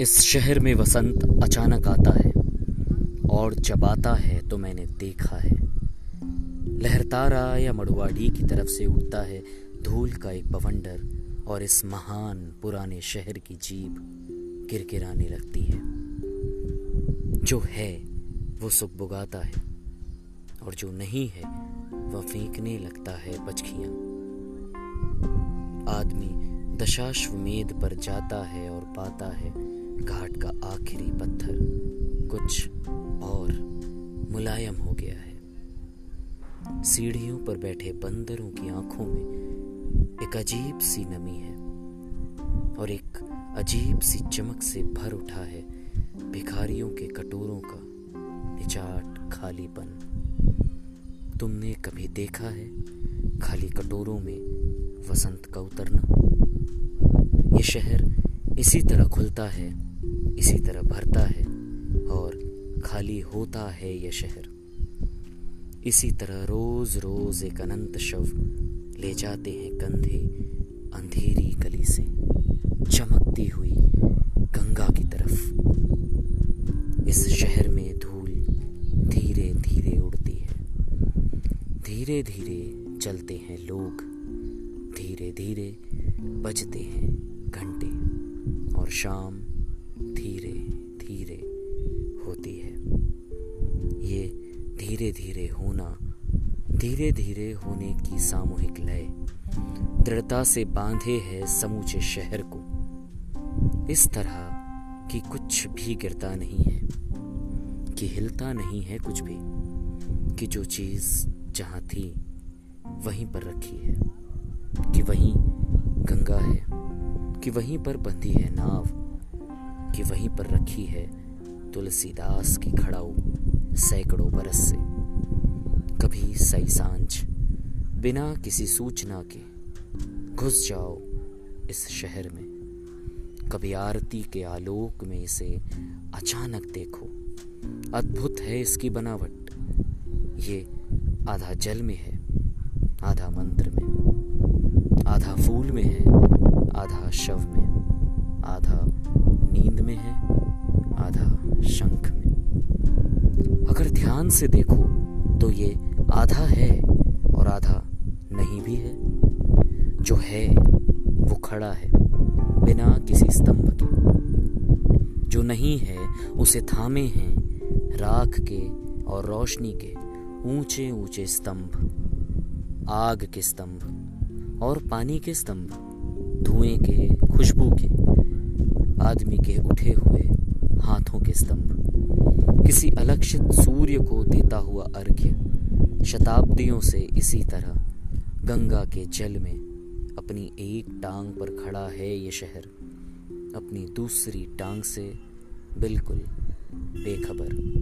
इस शहर में वसंत अचानक आता है और जब आता है तो मैंने देखा है। लहरतारा या मड़ुआडी की तरफ़ से उठता है धूल का एक बवंडर और इस महान पुराने शहर की जीभ किरकिराने लगती है। जो है, वो सुबुगाता है और जो नहीं है, वह फेंकने लगता है पचखियाँ आदमी दशाश्वमेध पर जाता है और पाता है। घाट का आखिरी पत्थर कुछ और मुलायम हो गया है। सीढ़ियों पर बैठे बंदरों की आँखों में एक अजीब सी नमी है और एक अजीब सी चमक से भर उठा है भिखारियों के कटोरों का निचाट खालीपन। तुमने कभी देखा है खाली कटोरों में वसंत का उतरना? ये शहर इसी तरह खुलता है, इसी तरह भरता है और खाली होता है यह शहर। इसी तरह रोज रोज एक अनंत शव ले जाते हैं कंधे अंधेरी गली से, चमकती हुई गंगा की तरफ़। इस शहर में धूल धीरे धीरे उड़ती है। धीरे धीरे चलते हैं लोग धीरे धीरे बजते हैं घंटे। और शाम धीरे धीरे होती है। ये धीरे धीरे होना, धीरे धीरे होने की सामूहिक लय दृढ़ता से बांधे है समूचे शहर को। इस तरह कि कुछ भी गिरता नहीं है, कि हिलता नहीं है कुछ भी, कि जो चीज़ जहाँ थी वहीं पर रखी है, कि वहीं गंगा है। कि वहीं पर बंधी है नाव, कि वहीं पर रखी है तुलसीदास की खड़ाऊ सैकड़ों बरस से। कभी सही साँझ, बिना किसी सूचना के घुस जाओ इस शहर में। कभी आरती के आलोक में इसे अचानक देखो। अद्भुत है इसकी बनावट। ये आधा जल में है, आधा मंत्र में, आधा फूल में है। आधा शव में, आधा नींद में है, आधा शंख में। अगर ध्यान से देखो तो ये आधा है और आधा नहीं भी है। जो है, वो खड़ा है, बिना किसी स्तंभ के। जो नहीं है, उसे थामे हैं, राख के और रोशनी के ऊँचे ऊँचे स्तंभ, आग के स्तंभ और पानी के स्तंभ। धुएँ के, खुशबू के, आदमी के उठे हुए हाथों के स्तंभ। किसी अलक्षित सूर्य को देता हुआ अर्घ्य, शताब्दियों से इसी तरह गंगा के जल में अपनी एक टांग पर खड़ा है ये शहर। अपनी दूसरी टांग से बिल्कुल बेखबर।